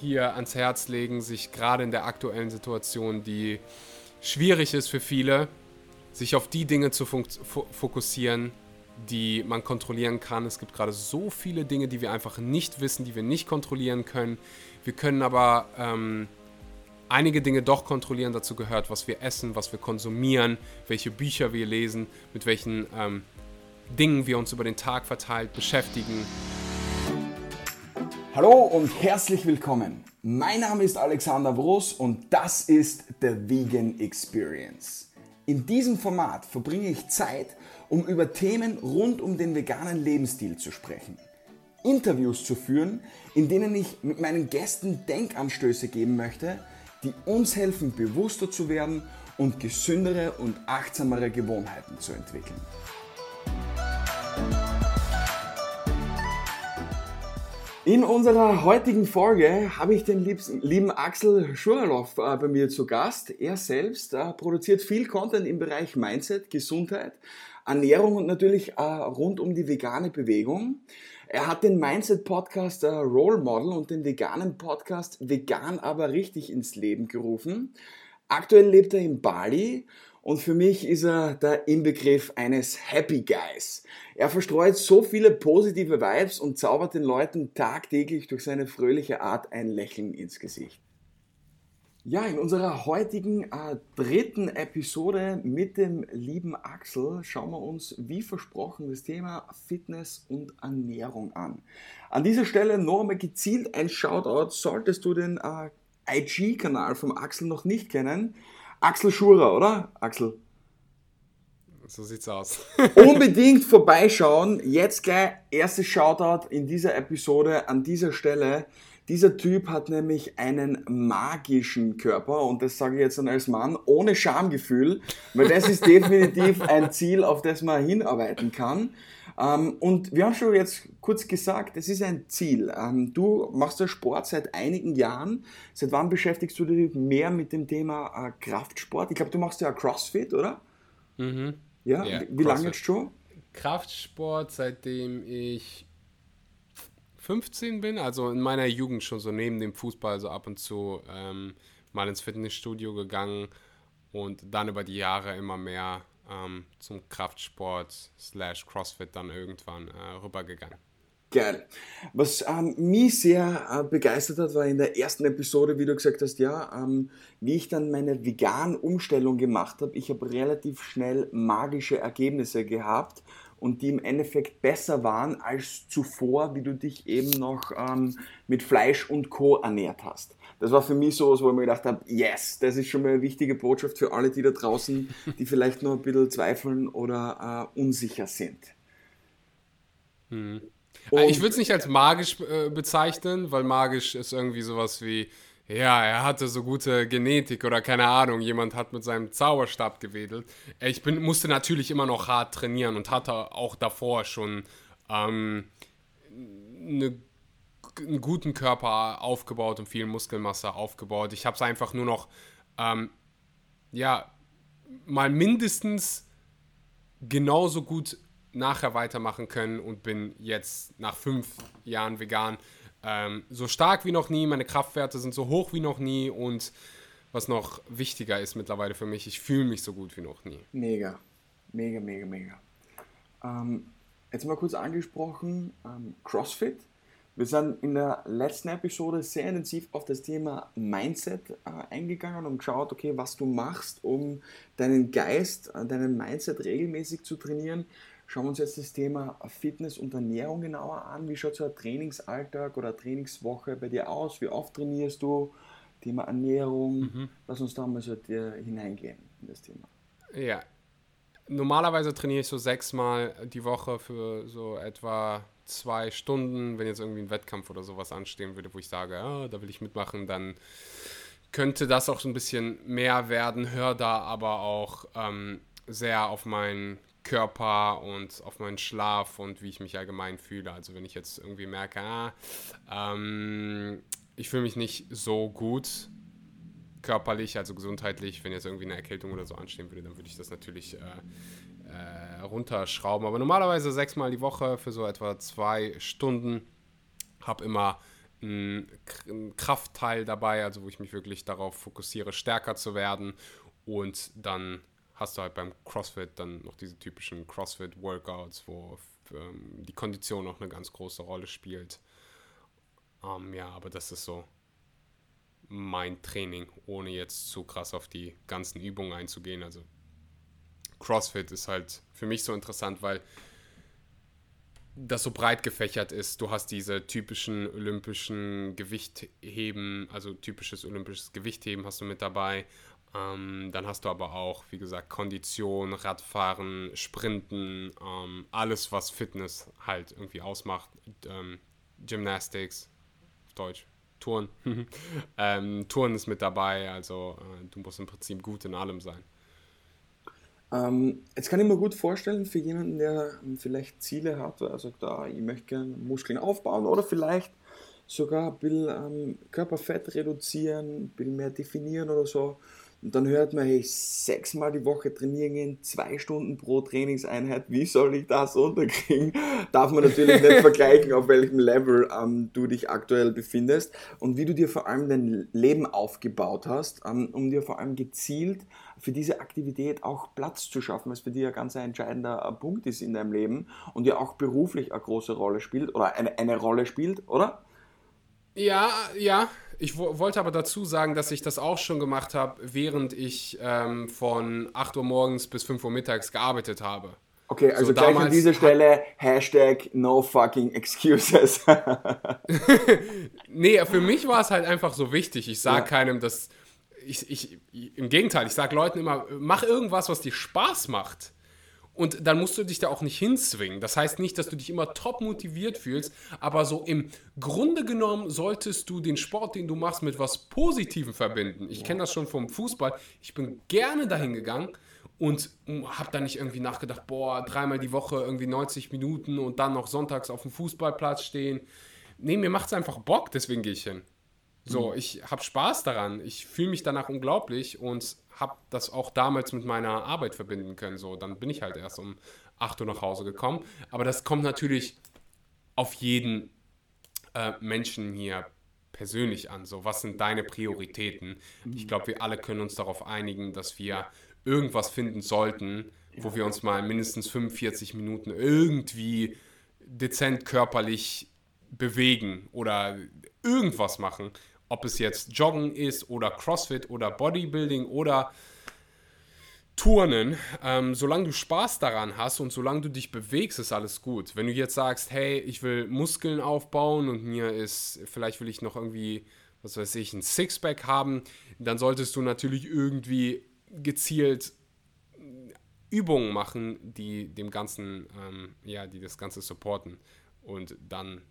hier ans Herz legen, sich gerade in der aktuellen Situation, die schwierig ist für viele, sich auf die Dinge zu fokussieren, die man kontrollieren kann. Es gibt gerade so viele Dinge, die wir einfach nicht wissen, die wir nicht kontrollieren können. Wir können aber ähm, einige Dinge doch kontrollieren. Dazu gehört, was wir essen, was wir konsumieren, welche Bücher wir lesen, mit welchen ähm, Dingen wir uns über den Tag verteilt beschäftigen. Hallo und herzlich willkommen. Mein Name ist Alexander Broß und das ist The Vegan Experience. In diesem Format verbringe ich Zeit, um über Themen rund um den veganen Lebensstil zu sprechen. Interviews zu führen, in denen ich mit meinen Gästen Denkanstöße geben möchte, die uns helfen, bewusster zu werden und gesündere und achtsamere Gewohnheiten zu entwickeln. In unserer heutigen Folge habe ich den lieben Axel Schuralow äh, bei mir zu Gast. Er selbst äh, produziert viel Content im Bereich Mindset, Gesundheit, Ernährung und natürlich äh, rund um die vegane Bewegung. Er hat den Mindset-Podcast Role Model und den veganen Podcast Vegan aber richtig ins Leben gerufen. Aktuell lebt er in Bali und für mich ist er der Inbegriff eines Happy Guys. Er verstreut so viele positive Vibes und zaubert den Leuten tagtäglich durch seine fröhliche Art ein Lächeln ins Gesicht. Ja, in unserer heutigen äh, dritten Episode mit dem lieben Axel schauen wir uns, wie versprochen, das Thema Fitness und Ernährung an. An dieser Stelle noch einmal gezielt ein Shoutout, solltest du den äh, IG-Kanal vom Axel noch nicht kennen, Axel Schurer, oder? Axel. So sieht's aus. Unbedingt vorbeischauen. Jetzt gleich erstes Shoutout in dieser Episode an dieser Stelle. Dieser Typ hat nämlich einen magischen Körper und das sage ich jetzt dann als Mann ohne Schamgefühl, weil das ist definitiv ein Ziel, auf das man hinarbeiten kann. Ähm, und wir haben schon jetzt kurz gesagt, es ist ein Ziel. Ähm, du machst ja Sport seit einigen Jahren. Seit wann beschäftigst du dich mehr mit dem Thema äh, Kraftsport? Ich glaube, du machst ja CrossFit, oder? Mhm. Ja, ja wie lange jetzt schon? Kraftsport, seitdem ich 15 bin, also in meiner Jugend schon so neben dem Fußball so ab und zu ähm, mal ins Fitnessstudio gegangen und dann über die Jahre immer mehr ähm, zum Kraftsport slash CrossFit dann irgendwann äh, rübergegangen. Geil. Was ähm, mich sehr äh, begeistert hat, war in der ersten Episode, wie du gesagt hast, ja, ähm, wie ich dann meine vegan Umstellung gemacht habe. Ich habe relativ schnell magische Ergebnisse gehabt und die im Endeffekt besser waren als zuvor, wie du dich eben noch ähm, mit Fleisch und Co. ernährt hast das war für mich so, wo ich mir gedacht habe, yes, das ist schon mal eine wichtige Botschaft für alle, die da draußen, die vielleicht noch ein bisschen zweifeln oder äh, unsicher sind. Hm. Äh, ich würde es nicht als magisch äh, bezeichnen, weil magisch ist irgendwie sowas wie, ja, er hatte so gute Genetik oder keine Ahnung, jemand hat mit seinem Zauberstab gewedelt. Äh, ich bin, musste natürlich immer noch hart trainieren und hatte auch davor schon ähm, eine einen guten Körper aufgebaut und viel Muskelmasse aufgebaut. Ich habe es einfach nur noch, ähm, ja, mal mindestens genauso gut nachher weitermachen können und bin jetzt nach fünf Jahren vegan ähm, so stark wie noch nie. Meine Kraftwerte sind so hoch wie noch nie und was noch wichtiger ist mittlerweile für mich, ich fühle mich so gut wie noch nie. Mega, mega, mega, mega. Ähm, jetzt mal kurz angesprochen, ähm, CrossFit wir sind in der letzten Episode sehr intensiv auf das Thema Mindset äh, eingegangen und geschaut, okay, was du machst, um deinen Geist, äh, deinen Mindset regelmäßig zu trainieren. Schauen wir uns jetzt das Thema Fitness und Ernährung genauer an. Wie schaut so ein Trainingsalltag oder Trainingswoche bei dir aus? Wie oft trainierst du? Thema Ernährung. Mhm. Lass uns da mal so hineingehen in das Thema. Ja, normalerweise trainiere ich so sechsmal die Woche für so etwa zwei Stunden, wenn jetzt irgendwie ein Wettkampf oder sowas anstehen würde, wo ich sage, ja, da will ich mitmachen, dann könnte das auch so ein bisschen mehr werden, höre da aber auch ähm, sehr auf meinen Körper und auf meinen Schlaf und wie ich mich allgemein fühle. Also wenn ich jetzt irgendwie merke, ah, ähm, ich fühle mich nicht so gut körperlich, also gesundheitlich, wenn jetzt irgendwie eine Erkältung oder so anstehen würde, dann würde ich das natürlich äh, äh, runterschrauben. Aber normalerweise sechsmal die Woche für so etwa zwei Stunden. Habe immer ein Kraftteil dabei, also wo ich mich wirklich darauf fokussiere, stärker zu werden. Und dann hast du halt beim CrossFit dann noch diese typischen CrossFit-Workouts, wo ähm, die Kondition auch eine ganz große Rolle spielt. Ähm, ja, aber das ist so mein Training, ohne jetzt zu krass auf die ganzen Übungen einzugehen. Also CrossFit ist halt für mich so interessant, weil das so breit gefächert ist. Du hast diese typischen olympischen Gewichtheben, also typisches olympisches Gewichtheben hast du mit dabei. Ähm, dann hast du aber auch, wie gesagt, Kondition, Radfahren, Sprinten, ähm, alles, was Fitness halt irgendwie ausmacht. Ähm, Gymnastics, Deutsch, Touren. ähm, Touren ist mit dabei, also äh, du musst im Prinzip gut in allem sein. Ähm, jetzt kann ich mir gut vorstellen, für jemanden, der ähm, vielleicht Ziele hat, also da, ich möchte gerne Muskeln aufbauen oder vielleicht sogar ein bisschen ähm, Körperfett reduzieren, ein bisschen mehr definieren oder so, und dann hört man, hey, sechsmal die Woche trainieren gehen, zwei Stunden pro Trainingseinheit, wie soll ich das unterkriegen? Darf man natürlich nicht vergleichen, auf welchem Level ähm, du dich aktuell befindest und wie du dir vor allem dein Leben aufgebaut hast, ähm, um dir vor allem gezielt für diese Aktivität auch Platz zu schaffen, was für dich ein ganz entscheidender äh, Punkt ist in deinem Leben und ja auch beruflich eine große Rolle spielt oder eine, eine Rolle spielt, oder? Ja, ja, ich wollte aber dazu sagen, dass ich das auch schon gemacht habe, während ich ähm, von 8 Uhr morgens bis 5 Uhr mittags gearbeitet habe. Okay, also so gleich an dieser Stelle Hashtag no fucking excuses. nee, für mich war es halt einfach so wichtig. Ich sage ja. keinem, dass. Ich, ich, Im Gegenteil, ich sage Leuten immer, mach irgendwas, was dir Spaß macht. Und dann musst du dich da auch nicht hinzwingen. Das heißt nicht, dass du dich immer top motiviert fühlst, aber so im Grunde genommen solltest du den Sport, den du machst, mit was Positivem verbinden. Ich kenne das schon vom Fußball. Ich bin gerne dahin gegangen und habe da nicht irgendwie nachgedacht, boah, dreimal die Woche irgendwie 90 Minuten und dann noch sonntags auf dem Fußballplatz stehen. Nee, mir macht es einfach Bock, deswegen gehe ich hin. So, mhm. ich habe Spaß daran. Ich fühle mich danach unglaublich und habe das auch damals mit meiner Arbeit verbinden können. So, dann bin ich halt erst um 8 Uhr nach Hause gekommen. Aber das kommt natürlich auf jeden äh, Menschen hier persönlich an. So, was sind deine Prioritäten? Ich glaube, wir alle können uns darauf einigen, dass wir irgendwas finden sollten, wo wir uns mal mindestens 45 Minuten irgendwie dezent körperlich bewegen oder irgendwas machen, ob es jetzt Joggen ist oder CrossFit oder Bodybuilding oder Turnen, ähm, solange du Spaß daran hast und solange du dich bewegst, ist alles gut. Wenn du jetzt sagst, hey, ich will Muskeln aufbauen und mir ist, vielleicht will ich noch irgendwie, was weiß ich, ein Sixpack haben, dann solltest du natürlich irgendwie gezielt Übungen machen, die dem Ganzen, ähm, ja, die das Ganze supporten. Und dann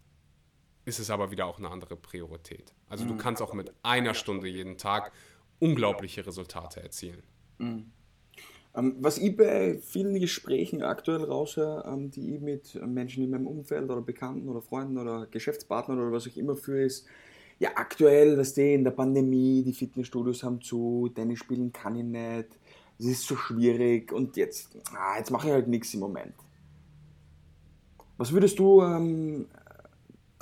ist es aber wieder auch eine andere Priorität. Also du mhm. kannst auch mit einer Stunde jeden Tag unglaubliche Resultate erzielen. Mhm. Ähm, was ich bei vielen Gesprächen aktuell raushöre, ähm, die ich mit Menschen in meinem Umfeld oder Bekannten oder Freunden oder Geschäftspartnern oder was auch immer führe, ist, ja aktuell, dass die in der Pandemie, die Fitnessstudios haben zu, Tennis spielen kann ich nicht, es ist so schwierig und jetzt, ah, jetzt mache ich halt nichts im Moment. Was würdest du ähm,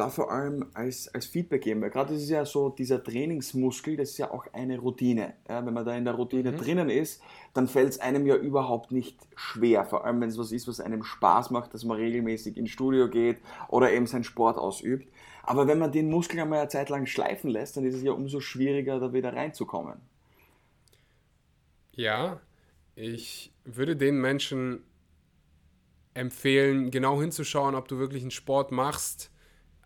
da vor allem als, als Feedback geben, weil gerade ist ja so dieser Trainingsmuskel, das ist ja auch eine Routine. Ja, wenn man da in der Routine mhm. drinnen ist, dann fällt es einem ja überhaupt nicht schwer, vor allem wenn es was ist, was einem Spaß macht, dass man regelmäßig ins Studio geht oder eben seinen Sport ausübt. Aber wenn man den Muskel einmal eine Zeit lang schleifen lässt, dann ist es ja umso schwieriger, da wieder reinzukommen. Ja, ich würde den Menschen empfehlen, genau hinzuschauen, ob du wirklich einen Sport machst,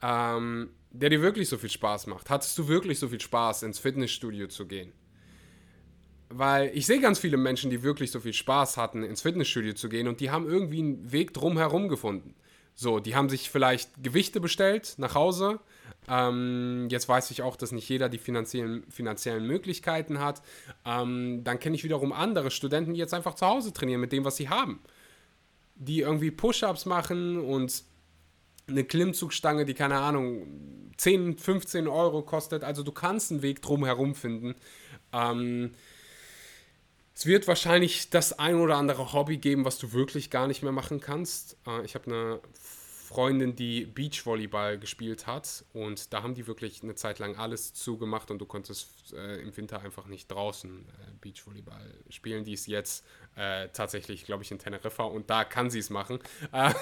ähm, der dir wirklich so viel Spaß macht. Hattest du wirklich so viel Spaß, ins Fitnessstudio zu gehen? Weil ich sehe ganz viele Menschen, die wirklich so viel Spaß hatten, ins Fitnessstudio zu gehen und die haben irgendwie einen Weg drumherum gefunden. So, die haben sich vielleicht Gewichte bestellt nach Hause. Ähm, jetzt weiß ich auch, dass nicht jeder die finanziellen, finanziellen Möglichkeiten hat. Ähm, dann kenne ich wiederum andere Studenten, die jetzt einfach zu Hause trainieren mit dem, was sie haben. Die irgendwie Push-ups machen und eine Klimmzugstange, die keine Ahnung 10, 15 Euro kostet. Also du kannst einen Weg drumherum finden. Ähm, es wird wahrscheinlich das ein oder andere Hobby geben, was du wirklich gar nicht mehr machen kannst. Äh, ich habe eine Freundin, die Beachvolleyball gespielt hat und da haben die wirklich eine Zeit lang alles zugemacht und du konntest äh, im Winter einfach nicht draußen äh, Beachvolleyball spielen. Die ist jetzt äh, tatsächlich, glaube ich, in Teneriffa und da kann sie es machen. Äh,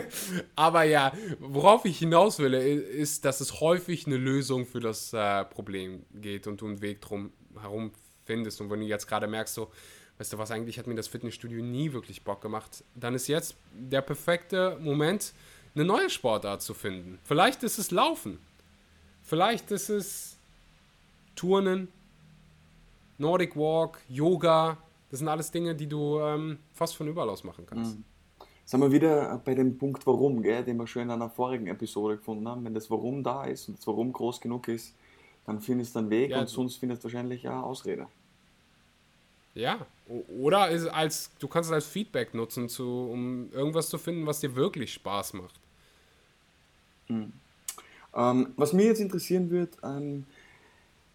aber ja, worauf ich hinaus will, ist, dass es häufig eine Lösung für das äh, Problem geht und du einen Weg drum herum findest. Und wenn du jetzt gerade merkst, so, weißt du was, eigentlich hat mir das Fitnessstudio nie wirklich Bock gemacht, dann ist jetzt der perfekte Moment, eine neue Sportart zu finden. Vielleicht ist es Laufen. Vielleicht ist es Turnen, Nordic Walk, Yoga. Das sind alles Dinge, die du ähm, fast von überall aus machen kannst. Mhm. Sind wir wieder bei dem Punkt Warum, gell, den wir schon in einer vorigen Episode gefunden haben. Wenn das Warum da ist und das Warum groß genug ist, dann findest du einen Weg ja, und sonst findest du wahrscheinlich eine Ausrede. Ja, oder als, du kannst es als Feedback nutzen, zu, um irgendwas zu finden, was dir wirklich Spaß macht. Mhm. Ähm, was mich jetzt interessieren wird, ähm,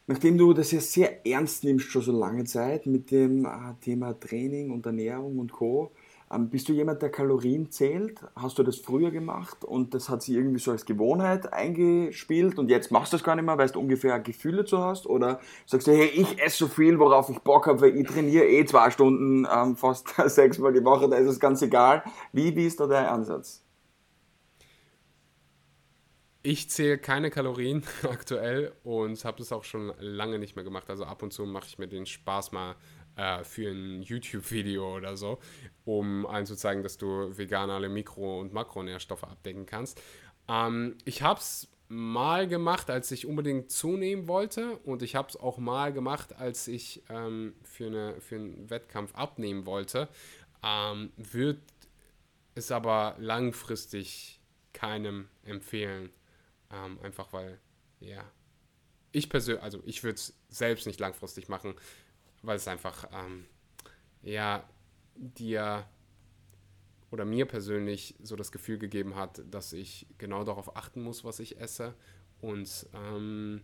nachdem du das ja sehr ernst nimmst, schon so lange Zeit mit dem äh, Thema Training und Ernährung und Co., bist du jemand, der Kalorien zählt? Hast du das früher gemacht und das hat sich irgendwie so als Gewohnheit eingespielt und jetzt machst du das gar nicht mehr, weil du ungefähr Gefühle dazu hast? Oder sagst du, hey, ich esse so viel, worauf ich Bock habe, weil ich trainiere eh zwei Stunden ähm, fast sechsmal die Woche, da ist es ganz egal. Wie, wie ist da dein Ansatz? Ich zähle keine Kalorien aktuell und habe das auch schon lange nicht mehr gemacht. Also ab und zu mache ich mir den Spaß mal äh, für ein YouTube-Video oder so, um allen zu zeigen, dass du vegan alle Mikro- und Makronährstoffe abdecken kannst. Ähm, ich habe es mal gemacht, als ich unbedingt zunehmen wollte und ich habe es auch mal gemacht, als ich ähm, für, eine, für einen Wettkampf abnehmen wollte. Ähm, Würde es aber langfristig keinem empfehlen. Ähm, einfach weil, ja, ich persönlich, also ich würde es selbst nicht langfristig machen, weil es einfach, ähm, ja, dir oder mir persönlich so das Gefühl gegeben hat, dass ich genau darauf achten muss, was ich esse und ähm,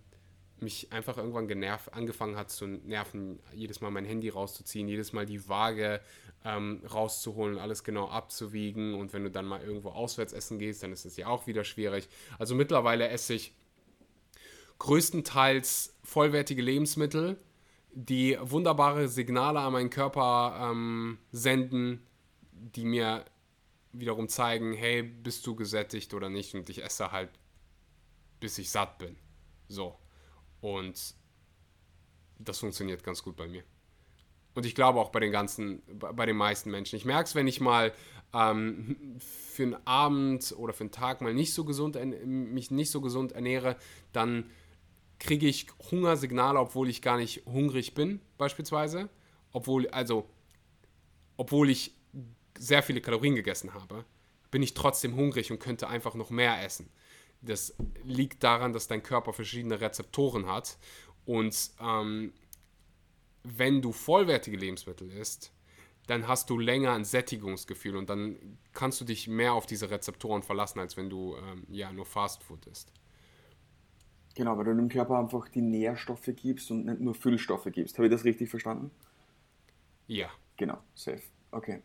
mich einfach irgendwann genervt, angefangen hat zu nerven, jedes Mal mein Handy rauszuziehen, jedes Mal die Waage ähm, rauszuholen, alles genau abzuwiegen und wenn du dann mal irgendwo auswärts essen gehst, dann ist es ja auch wieder schwierig. Also mittlerweile esse ich größtenteils vollwertige Lebensmittel, die wunderbare Signale an meinen Körper ähm, senden, die mir wiederum zeigen, hey, bist du gesättigt oder nicht? Und ich esse halt, bis ich satt bin. So. Und das funktioniert ganz gut bei mir. Und ich glaube auch bei den ganzen, bei den meisten Menschen. Ich merke es, wenn ich mal ähm, für einen Abend oder für einen Tag mal nicht so gesund, mich nicht so gesund ernähre, dann kriege ich Hungersignale, obwohl ich gar nicht hungrig bin, beispielsweise. Obwohl, also, obwohl ich sehr viele Kalorien gegessen habe, bin ich trotzdem hungrig und könnte einfach noch mehr essen. Das liegt daran, dass dein Körper verschiedene Rezeptoren hat. Und ähm, wenn du vollwertige Lebensmittel isst, dann hast du länger ein Sättigungsgefühl und dann kannst du dich mehr auf diese Rezeptoren verlassen, als wenn du ähm, ja nur Fastfood isst. Genau, weil du dem Körper einfach die Nährstoffe gibst und nicht nur Füllstoffe gibst. Habe ich das richtig verstanden? Ja. Genau, safe. Okay.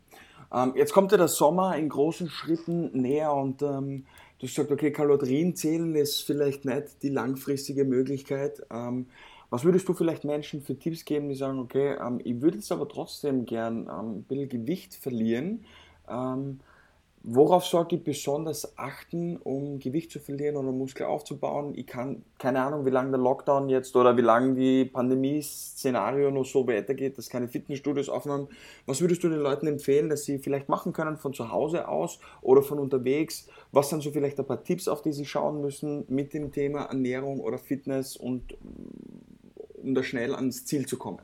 Ähm, jetzt kommt ja der Sommer in großen Schritten näher und ähm, du sagst, okay, Kalorien zählen ist vielleicht nicht die langfristige Möglichkeit. Ähm, was würdest du vielleicht Menschen für Tipps geben, die sagen, okay, ähm, ich würde jetzt aber trotzdem gern ähm, ein bisschen Gewicht verlieren? Ähm, Worauf sollte ich besonders achten, um Gewicht zu verlieren oder Muskel aufzubauen? Ich kann, keine Ahnung, wie lange der Lockdown jetzt oder wie lange die Pandemie-Szenario noch so weitergeht, dass keine Fitnessstudios aufnehmen. Was würdest du den Leuten empfehlen, dass sie vielleicht machen können von zu Hause aus oder von unterwegs? Was sind so vielleicht ein paar Tipps, auf die sie schauen müssen mit dem Thema Ernährung oder Fitness und um da schnell ans Ziel zu kommen?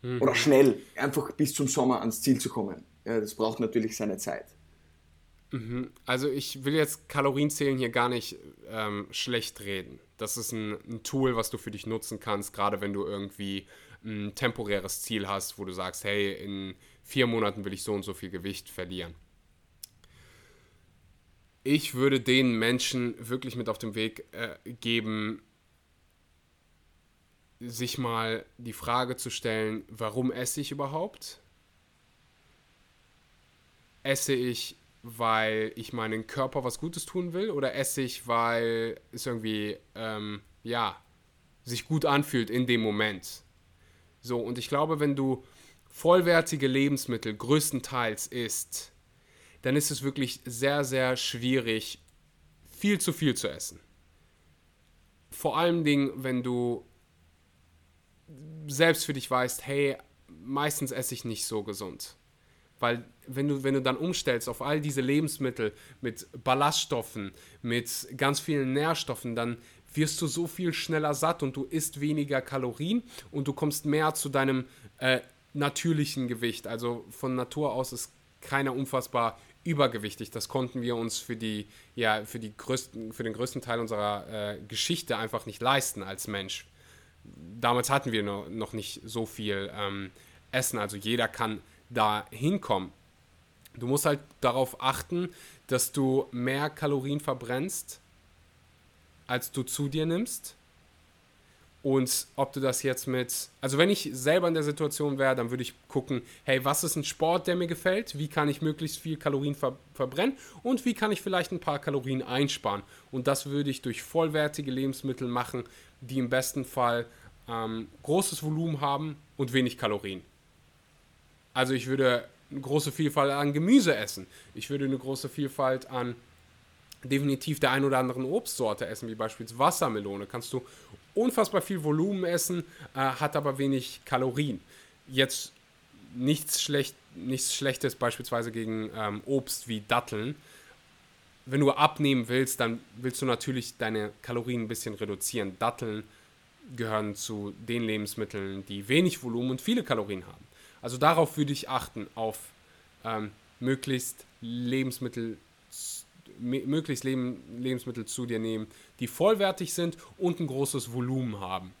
Mhm. Oder schnell, einfach bis zum Sommer ans Ziel zu kommen. Ja, das braucht natürlich seine Zeit. Mhm. Also ich will jetzt Kalorienzählen hier gar nicht ähm, schlecht reden. Das ist ein, ein, Tool, was du für dich nutzen kannst, gerade wenn du irgendwie ein temporäres Ziel hast, wo du sagst, hey, in vier Monaten will ich so und so viel Gewicht verlieren. Ich würde den Menschen wirklich mit auf den Weg äh, geben, sich mal die Frage zu stellen, warum esse ich überhaupt? Esse ich weil ich meinen Körper was Gutes tun will oder esse ich, weil es irgendwie, ähm, ja, sich gut anfühlt in dem Moment. So, und ich glaube, wenn du vollwertige Lebensmittel größtenteils isst, dann ist es wirklich sehr, sehr schwierig, viel zu viel zu essen. Vor allen Dingen, wenn du selbst für dich weißt, hey, meistens esse ich nicht so gesund. Weil wenn du, wenn du dann umstellst auf all diese Lebensmittel mit Ballaststoffen, mit ganz vielen Nährstoffen, dann wirst du so viel schneller satt und du isst weniger Kalorien und du kommst mehr zu deinem äh, natürlichen Gewicht. Also von Natur aus ist keiner unfassbar übergewichtig. Das konnten wir uns für, die, ja, für, die größten, für den größten Teil unserer äh, Geschichte einfach nicht leisten als Mensch. Damals hatten wir noch, nicht so viel ähm, Essen, also jeder kann da hinkommen. Du musst halt darauf achten, dass du mehr Kalorien verbrennst, als du zu dir nimmst. Und ob du das jetzt mit, also wenn ich selber in der Situation wäre, dann würde ich gucken, hey, was ist ein Sport, der mir gefällt? Wie kann ich möglichst viel Kalorien ver verbrennen? Und wie kann ich vielleicht ein paar Kalorien einsparen? Und das würde ich durch vollwertige Lebensmittel machen, die im besten Fall ähm, großes Volumen haben und wenig Kalorien. Also ich würde eine große Vielfalt an Gemüse essen. Ich würde eine große Vielfalt an definitiv der ein oder anderen Obstsorte essen, wie beispielsweise Wassermelone. Kannst du unfassbar viel Volumen essen, äh, hat aber wenig Kalorien. Jetzt nichts, schlecht, nichts Schlechtes beispielsweise gegen ähm, Obst wie Datteln. Wenn du abnehmen willst, dann willst du natürlich deine Kalorien ein bisschen reduzieren. Datteln gehören zu den Lebensmitteln, die wenig Volumen und viele Kalorien haben. Also darauf würde ich achten, auf ähm, möglichst Lebensmittel, möglichst Leben, Lebensmittel zu dir nehmen, die vollwertig sind und ein großes Volumen haben.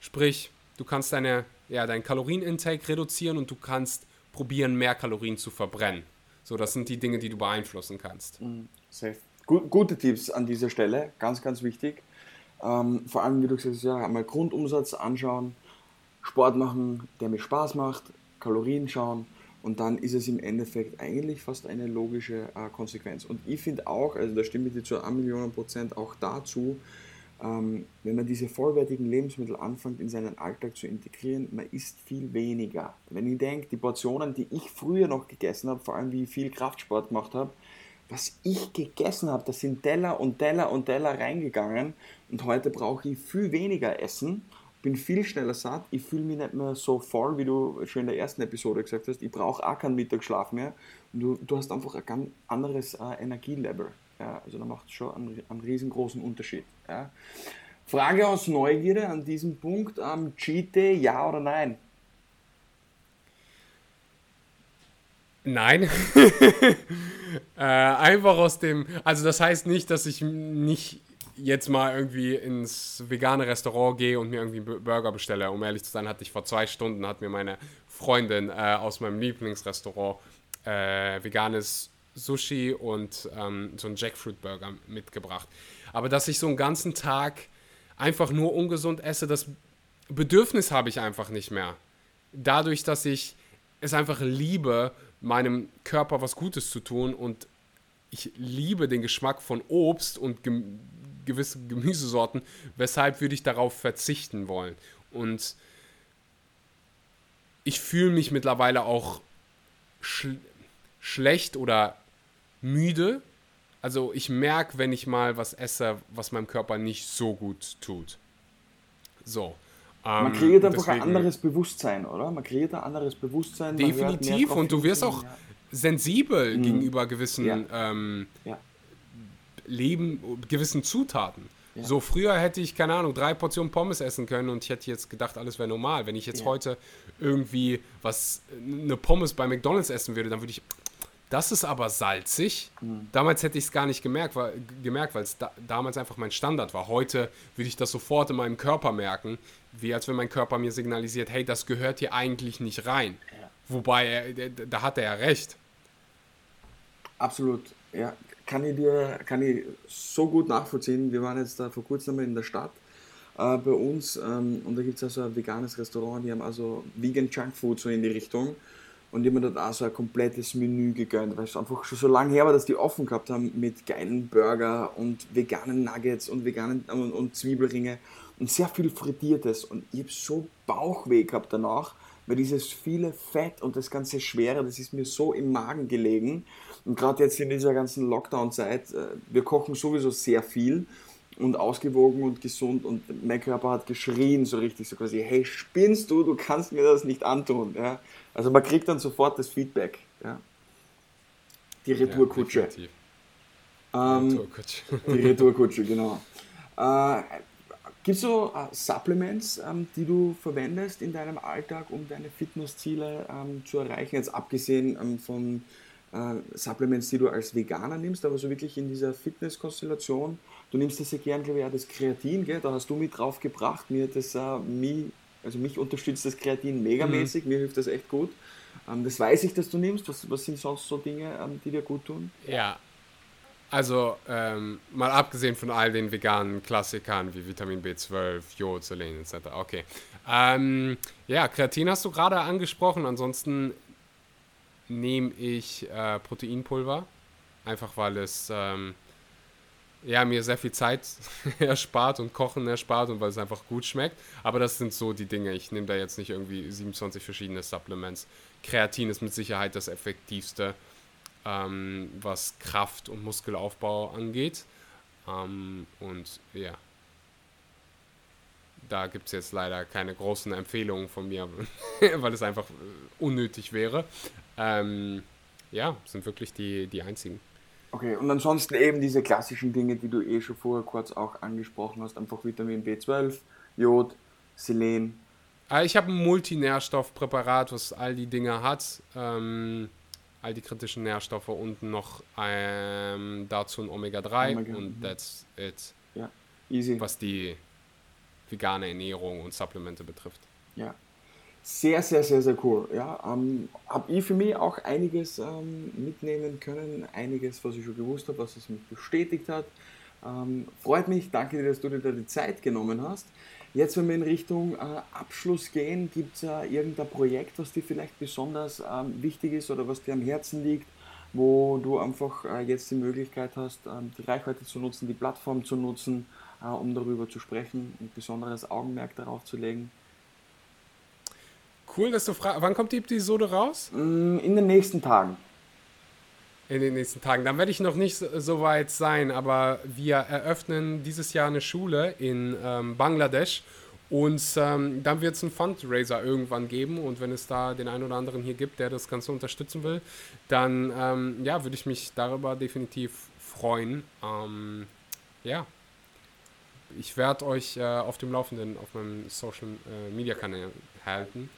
Sprich, du kannst deine, ja, deinen Kalorienintake reduzieren und du kannst probieren, mehr Kalorien zu verbrennen. So, das sind die Dinge, die du beeinflussen kannst. Mm, safe. Gut, gute Tipps an dieser Stelle, ganz, ganz wichtig. Ähm, vor allem, wie du gesagt hast, ja, einmal Grundumsatz anschauen, Sport machen, der mir Spaß macht, Kalorien schauen und dann ist es im Endeffekt eigentlich fast eine logische äh, Konsequenz. Und ich finde auch, also da stimme ich dir zu einer Million Prozent auch dazu, ähm, wenn man diese vollwertigen Lebensmittel anfängt in seinen Alltag zu integrieren, man isst viel weniger. Wenn ich denke, die Portionen, die ich früher noch gegessen habe, vor allem wie ich viel Kraftsport gemacht habe, was ich gegessen habe, da sind Teller und Teller und Teller reingegangen und heute brauche ich viel weniger Essen bin viel schneller satt, ich fühle mich nicht mehr so voll, wie du schon in der ersten Episode gesagt hast. Ich brauche auch keinen Mittagsschlaf mehr. Und du, du hast einfach ein ganz anderes äh, Energielevel. Ja, also da macht es schon einen, einen, riesengroßen Unterschied. Ja. Frage aus Neugierde an diesem Punkt: ähm, Cheat Day, ja oder nein? Nein. äh, einfach aus dem. Also, das heißt nicht, dass ich nicht jetzt mal irgendwie ins vegane Restaurant gehe und mir irgendwie einen Burger bestelle. Um ehrlich zu sein, hatte ich vor zwei Stunden, hat mir meine Freundin äh, aus meinem Lieblingsrestaurant äh, veganes Sushi und ähm, so einen Jackfruit-Burger mitgebracht. Aber dass ich so einen ganzen Tag einfach nur ungesund esse, das Bedürfnis habe ich einfach nicht mehr. Dadurch, dass ich es einfach liebe, meinem Körper was Gutes zu tun und ich liebe den Geschmack von Obst und gewisse Gemüsesorten, weshalb würde ich darauf verzichten wollen. Und ich fühle mich mittlerweile auch sch schlecht oder müde. Also ich merke, wenn ich mal was esse, was meinem Körper nicht so gut tut. So. Man ähm, kreiert einfach deswegen, ein anderes Bewusstsein, oder? Man kreiert ein anderes Bewusstsein. Definitiv. Und du wirst auch ja. sensibel mhm. gegenüber gewissen ja. Ähm, ja. Leben, gewissen Zutaten. Ja. So früher hätte ich, keine Ahnung, drei Portionen Pommes essen können und ich hätte jetzt gedacht, alles wäre normal. Wenn ich jetzt ja. heute irgendwie was, eine Pommes bei McDonalds essen würde, dann würde ich, das ist aber salzig. Mhm. Damals hätte ich es gar nicht gemerkt, weil gemerkt, es da, damals einfach mein Standard war. Heute würde ich das sofort in meinem Körper merken, wie als wenn mein Körper mir signalisiert, hey, das gehört hier eigentlich nicht rein. Ja. Wobei, er, da hat er ja recht. Absolut, ja, kann ich dir kann ich so gut nachvollziehen. Wir waren jetzt da vor kurzem in der Stadt äh, bei uns ähm, und da gibt es also ein veganes Restaurant, die haben also Vegan Junk Food so in die Richtung. Und ich habe mir dort auch so ein komplettes Menü gegönnt, weil es einfach schon so lange her war, dass die offen gehabt haben mit geilen Burger und veganen Nuggets und veganen und, und Zwiebelringe und sehr viel Frittiertes. Und ich habe so Bauchweh gehabt danach, weil dieses viele Fett und das ganze Schwere, das ist mir so im Magen gelegen. Und gerade jetzt in dieser ganzen Lockdown-Zeit, äh, wir kochen sowieso sehr viel und ausgewogen und gesund und mein Körper hat geschrien so richtig, so quasi, hey, spinnst du, du kannst mir das nicht antun. Ja? Also man kriegt dann sofort das Feedback. Ja? Die Retourkutsche. Ja, ähm, Retourkutsche. die Retourkutsche, genau. Äh, Gibt es so äh, Supplements, ähm, die du verwendest in deinem Alltag, um deine Fitnessziele ähm, zu erreichen? Jetzt abgesehen ähm, von äh, Supplements, die du als Veganer nimmst, aber so wirklich in dieser Fitnesskonstellation. Du nimmst das ja gern, glaube ich, auch das Kreatin, gell? da hast du mit drauf gebracht. Mir das äh, mich also mich unterstützt das Kreatin megamäßig, mhm. mir hilft das echt gut. Ähm, das weiß ich, dass du nimmst. Was, was sind sonst so Dinge, ähm, die dir gut tun? Ja, also ähm, mal abgesehen von all den veganen Klassikern wie Vitamin B12, Jod, Selen etc. Okay. Ähm, ja, Kreatin hast du gerade angesprochen. Ansonsten nehme ich äh, Proteinpulver, einfach weil es ähm, ja, mir sehr viel Zeit erspart und Kochen erspart und weil es einfach gut schmeckt. Aber das sind so die Dinge. Ich nehme da jetzt nicht irgendwie 27 verschiedene Supplements. Kreatin ist mit Sicherheit das effektivste, ähm, was Kraft und Muskelaufbau angeht. Ähm, und ja, da gibt es jetzt leider keine großen Empfehlungen von mir, weil es einfach unnötig wäre. Ähm, ja, sind wirklich die, die einzigen. Okay, und ansonsten eben diese klassischen Dinge, die du eh schon vorher kurz auch angesprochen hast, einfach Vitamin B12, Jod, Selen. Ah, ich habe ein Multinährstoffpräparat, was all die Dinge hat, ähm, all die kritischen Nährstoffe und noch ähm, dazu ein Omega-3 Omega, und that's it. Ja, easy. Was die vegane Ernährung und Supplemente betrifft. Ja, sehr, sehr, sehr, sehr cool. Ja, ähm, habe ich für mich auch einiges ähm, mitnehmen können, einiges, was ich schon gewusst habe, was es mich bestätigt hat. Ähm, freut mich, danke dir, dass du dir da die Zeit genommen hast. Jetzt, wenn wir in Richtung äh, Abschluss gehen, gibt es äh, irgendein Projekt, was dir vielleicht besonders ähm, wichtig ist oder was dir am Herzen liegt, wo du einfach äh, jetzt die Möglichkeit hast, ähm, die Reichweite zu nutzen, die Plattform zu nutzen, äh, um darüber zu sprechen und besonderes Augenmerk darauf zu legen? Cool, dass du fragst. Wann kommt die Episode raus? Mm, in den nächsten Tagen. In den nächsten Tagen. Dann werde ich noch nicht so weit sein, aber wir eröffnen dieses Jahr eine Schule in ähm, Bangladesch und ähm, dann wird es einen Fundraiser irgendwann geben und wenn es da den einen oder anderen hier gibt, der das Ganze unterstützen will, dann ähm, ja, würde ich mich darüber definitiv freuen. Ähm, ja, ich werde euch äh, auf dem Laufenden auf meinem Social äh, Media Kanal halten.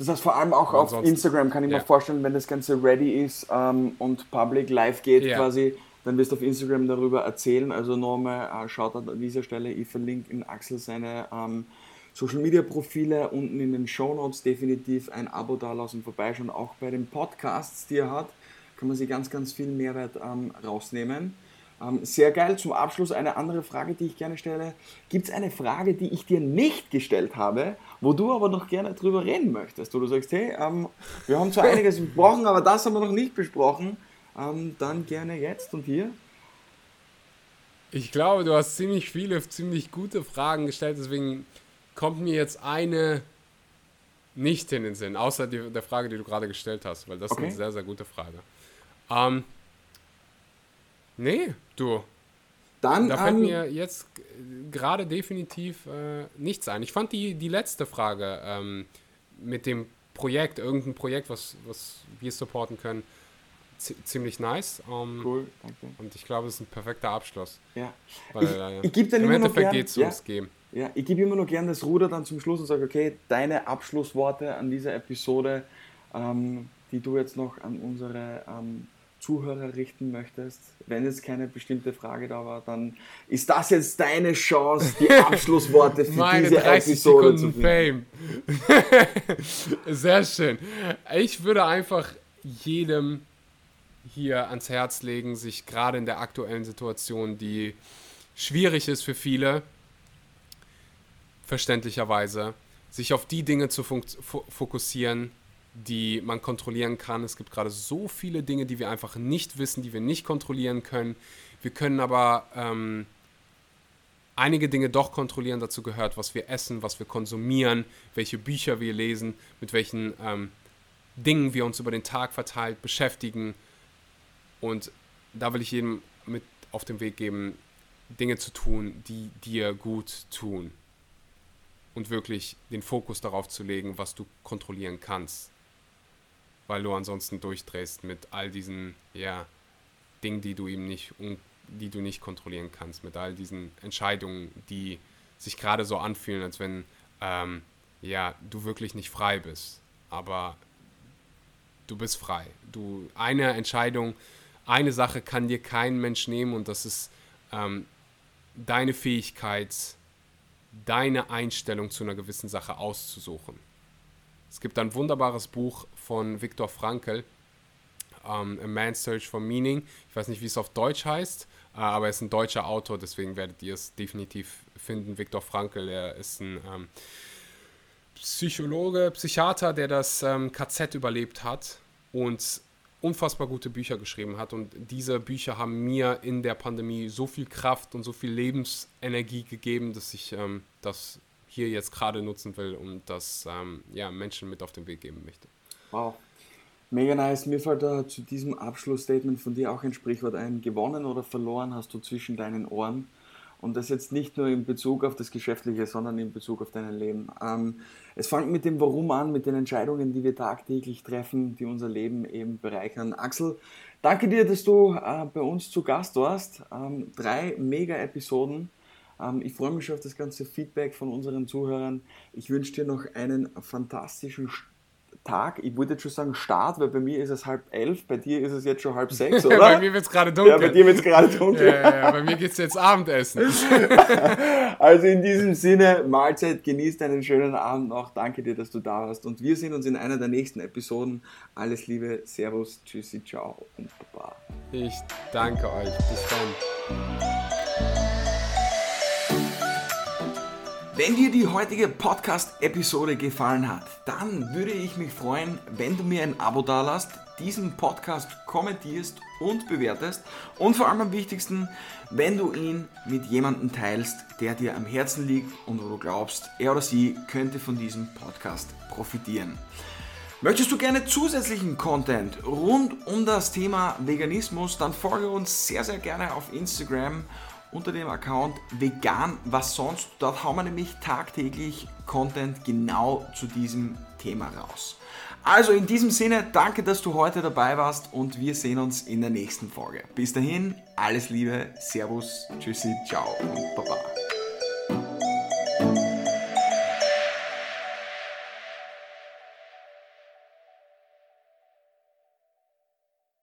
Das heißt, vor allem auch auf Instagram kann ich ja. mir vorstellen, wenn das Ganze ready ist ähm, und public live geht ja. quasi, dann wirst du auf Instagram darüber erzählen. Also nochmal äh, schaut an dieser Stelle, ich verlinke in Axel seine ähm, Social Media Profile unten in den Show Notes definitiv ein Abo da lassen, vorbeischauen. Auch bei den Podcasts, die er hat, kann man sich ganz, ganz viel Mehrwert ähm, rausnehmen. Ähm, sehr geil. Zum Abschluss eine andere Frage, die ich gerne stelle. Gibt es eine Frage, die ich dir nicht gestellt habe, wo du aber noch gerne drüber reden möchtest? Wo du sagst, hey, ähm, wir haben zwar einiges besprochen, aber das haben wir noch nicht besprochen. Ähm, dann gerne jetzt und hier. Ich glaube, du hast ziemlich viele, ziemlich gute Fragen gestellt, deswegen kommt mir jetzt eine nicht in den Sinn, außer die, der Frage, die du gerade gestellt hast, weil das okay. ist eine sehr, sehr gute Frage. Ähm, Nee, du. Dann, da fällt mir jetzt gerade definitiv äh, nichts ein. Ich fand die, die letzte Frage ähm, mit dem Projekt, irgendein Projekt, was, was wir supporten können, ziemlich nice. Um, ähm, cool, danke. Und ich glaube, es ist ein perfekter Abschluss. Ja. Weil, ich, äh, ich gebe dann Im Endeffekt geht es ja, ums Game. Ja, ich gebe immer noch gern das Ruder dann zum Schluss und sage, okay, deine Abschlussworte an dieser Episode, ähm, die du jetzt noch an unsere ähm, Zuhörer richten möchtest, wenn jetzt keine bestimmte Frage da war, dann ist das jetzt deine Chance, die Abschlussworte für Meine diese 30 Episode Sekunden zu finden. Fame. Sehr schön. Ich würde einfach jedem hier ans Herz legen, sich gerade in der aktuellen Situation, die schwierig ist für viele, verständlicherweise, sich auf die Dinge zu fokussieren, die man kontrollieren kann. Es gibt gerade so viele Dinge, die wir einfach nicht wissen, die wir nicht kontrollieren können. Wir können aber ähm, einige Dinge doch kontrollieren. Dazu gehört, was wir essen, was wir konsumieren, welche Bücher wir lesen, mit welchen ähm, Dingen wir uns über den Tag verteilt beschäftigen. Und da will ich jedem mit auf den Weg geben, Dinge zu tun, die dir gut tun. Und wirklich den Fokus darauf zu legen, was du kontrollieren kannst. Weil du ansonsten durchdrehst mit all diesen, ja, Dingen, die du ihm nicht, die du nicht kontrollieren kannst, mit all diesen Entscheidungen, die sich gerade so anfühlen, als wenn, ähm, ja, du wirklich nicht frei bist. Aber du bist frei. Du, eine Entscheidung, eine Sache kann dir kein Mensch nehmen und das ist ähm, deine Fähigkeit, deine Einstellung zu einer gewissen Sache auszusuchen. Es gibt ein wunderbares Buch von Viktor Frankl, um, ähm, A Man's Search for Meaning. Ich weiß nicht, wie es auf Deutsch heißt, äh, aber er ist ein deutscher Autor, deswegen werdet ihr es definitiv finden. Viktor Frankl, er ist ein ähm, Psychologe, Psychiater, der das ähm, KZ überlebt hat und unfassbar gute Bücher geschrieben hat. Und diese Bücher haben mir in der Pandemie so viel Kraft und so viel Lebensenergie gegeben, dass ich ähm, das hier jetzt gerade nutzen will und das ähm, ja, Menschen mit auf den Weg geben möchte. Wow. Mega nice. Mir fällt da zu diesem Abschlussstatement von dir auch ein Sprichwort ein. Gewonnen oder verloren hast du zwischen deinen Ohren. Und das jetzt nicht nur in Bezug auf das Geschäftliche, sondern in Bezug auf dein Leben. Ähm, es fängt mit dem Warum an, mit den Entscheidungen, die wir tagtäglich treffen, die unser Leben eben bereichern. Axel, danke dir, dass du äh, bei uns zu Gast warst. Ähm, drei Mega-Episoden. Ähm, ich freue mich schon auf das ganze Feedback von unseren Zuhörern. Ich wünsche dir noch einen fantastischen Start Tag, ich würde jetzt schon sagen Start, weil bei mir ist es halb elf, bei dir ist es jetzt schon halb sechs, oder? bei mir wird es gerade dunkel. Ja, bei dir wird es gerade dunkel. ja, ja, bei mir geht es jetzt Abendessen. also in diesem Sinne, Mahlzeit, genießt einen schönen Abend noch. Danke dir, dass du da warst. Und wir sehen uns in einer der nächsten Episoden. Alles Liebe, Servus, Tschüssi, Ciao und Baba. Ich danke euch. Bis dann. Wenn dir die heutige Podcast-Episode gefallen hat, dann würde ich mich freuen, wenn du mir ein Abo dalasst, diesen Podcast kommentierst und bewertest und vor allem am wichtigsten, wenn du ihn mit jemandem teilst, der dir am Herzen liegt und wo du glaubst, er oder sie könnte von diesem Podcast profitieren. Möchtest du gerne zusätzlichen Content rund um das Thema Veganismus, dann folge uns sehr, sehr gerne auf Instagram unter dem Account vegan was sonst. Dort hauen wir nämlich tagtäglich Content genau zu diesem Thema raus. Also in diesem Sinne, danke, dass du heute dabei warst und wir sehen uns in der nächsten Folge. Bis dahin, alles Liebe, Servus, Tschüssi, ciao und Baba.